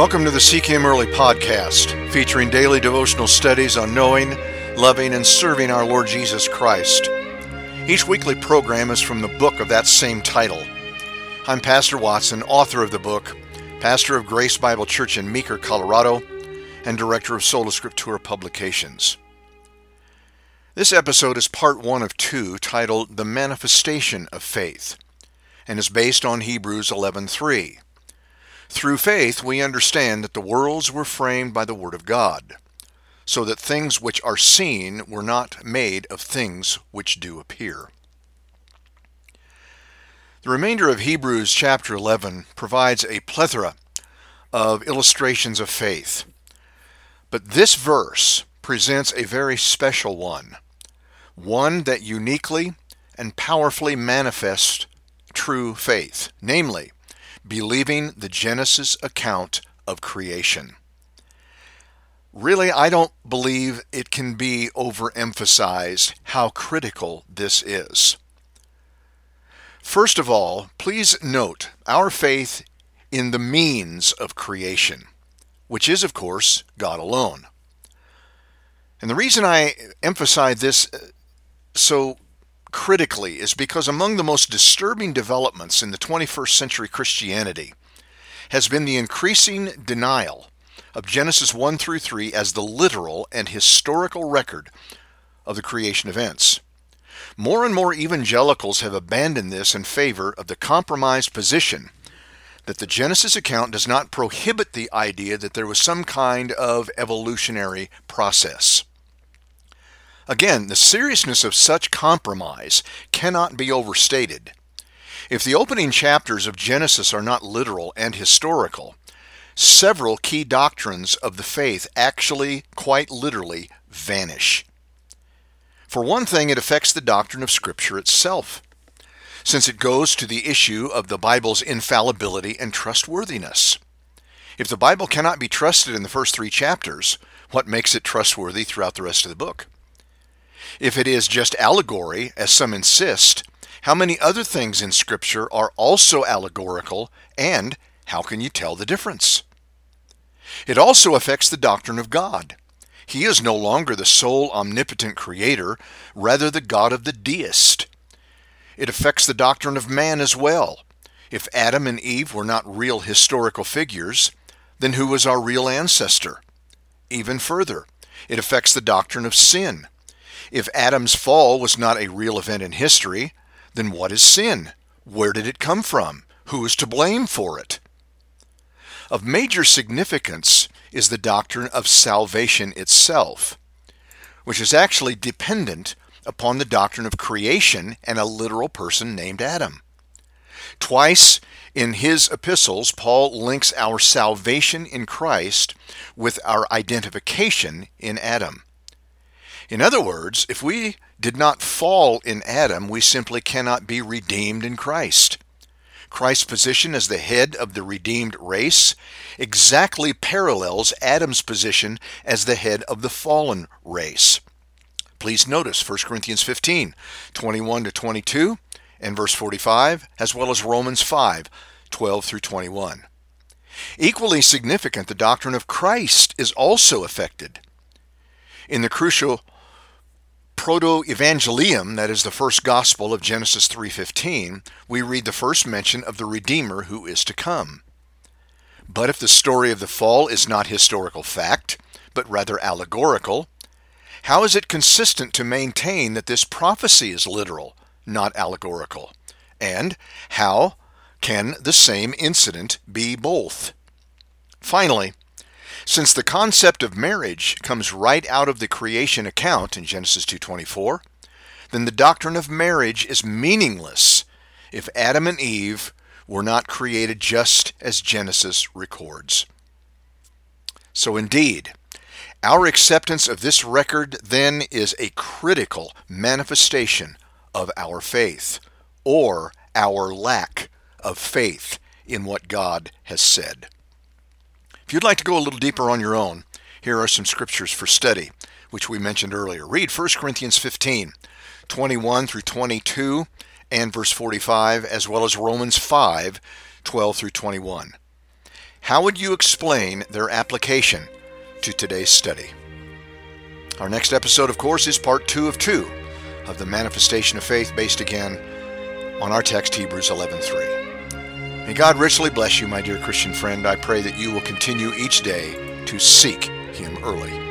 Welcome to the Seek Him Early podcast, featuring daily devotional studies on knowing, loving, and serving our Lord Jesus Christ. Each weekly program is from the book of that same title. I'm Pastor Watson, author of the book, pastor of Grace Bible Church in Meeker, Colorado, and director of Sola Scriptura Publications. This episode is part one of two titled The Manifestation of Faith and is based on Hebrews 11:3. Through faith, we understand that the worlds were framed by the Word of God, so that things which are seen were not made of things which do appear. The remainder of Hebrews chapter 11 provides a plethora of illustrations of faith. But this verse presents a very special one, one that uniquely and powerfully manifests true faith, namely, believing the Genesis account of creation. Really, I don't believe it can be overemphasized how critical this is. First of all, please note our faith in the means of creation, which is, of course, God alone. And the reason I emphasize this uh, so critically is because among the most disturbing developments in the 21st century Christianity has been the increasing denial of Genesis 1 through 3 as the literal and historical record of the creation events. More and more evangelicals have abandoned this in favor of the compromised position that the Genesis account does not prohibit the idea that there was some kind of evolutionary process. Again, the seriousness of such compromise cannot be overstated. If the opening chapters of Genesis are not literal and historical, several key doctrines of the faith actually, quite literally, vanish. For one thing, it affects the doctrine of Scripture itself, since it goes to the issue of the Bible's infallibility and trustworthiness. If the Bible cannot be trusted in the first three chapters, what makes it trustworthy throughout the rest of the book? If it is just allegory, as some insist, how many other things in Scripture are also allegorical, and how can you tell the difference? It also affects the doctrine of God. He is no longer the sole omnipotent creator, rather the God of the deist. It affects the doctrine of man as well. If Adam and Eve were not real historical figures, then who was our real ancestor? Even further, it affects the doctrine of sin. If Adam's fall was not a real event in history, then what is sin? Where did it come from? Who is to blame for it? Of major significance is the doctrine of salvation itself, which is actually dependent upon the doctrine of creation and a literal person named Adam. Twice in his epistles, Paul links our salvation in Christ with our identification in Adam. In other words, if we did not fall in Adam, we simply cannot be redeemed in Christ. Christ's position as the head of the redeemed race exactly parallels Adam's position as the head of the fallen race. Please notice 1 Corinthians 15, 21 to 22, and verse 45, as well as Romans 5, 12 through 21. Equally significant, the doctrine of Christ is also affected. In the crucial proto-evangelium, that is the first gospel of Genesis 3:15, we read the first mention of the redeemer who is to come. But if the story of the fall is not historical fact, but rather allegorical, how is it consistent to maintain that this prophecy is literal, not allegorical? And how can the same incident be both? Finally, since the concept of marriage comes right out of the creation account in Genesis 2:24, then the doctrine of marriage is meaningless if Adam and Eve were not created just as Genesis records. So indeed, our acceptance of this record then is a critical manifestation of our faith, or our lack of faith in what God has said. If you'd like to go a little deeper on your own, here are some scriptures for study, which we mentioned earlier. Read 1 Corinthians 15, 21 through 22, and verse 45, as well as Romans 5, 12 through 21. how would you explain their application to today's study? Our next episode, of course, is part two of two of the manifestation of faith based again on our text Hebrews 11:3. May God richly bless you, my dear Christian friend. I pray that you will continue each day to seek him early.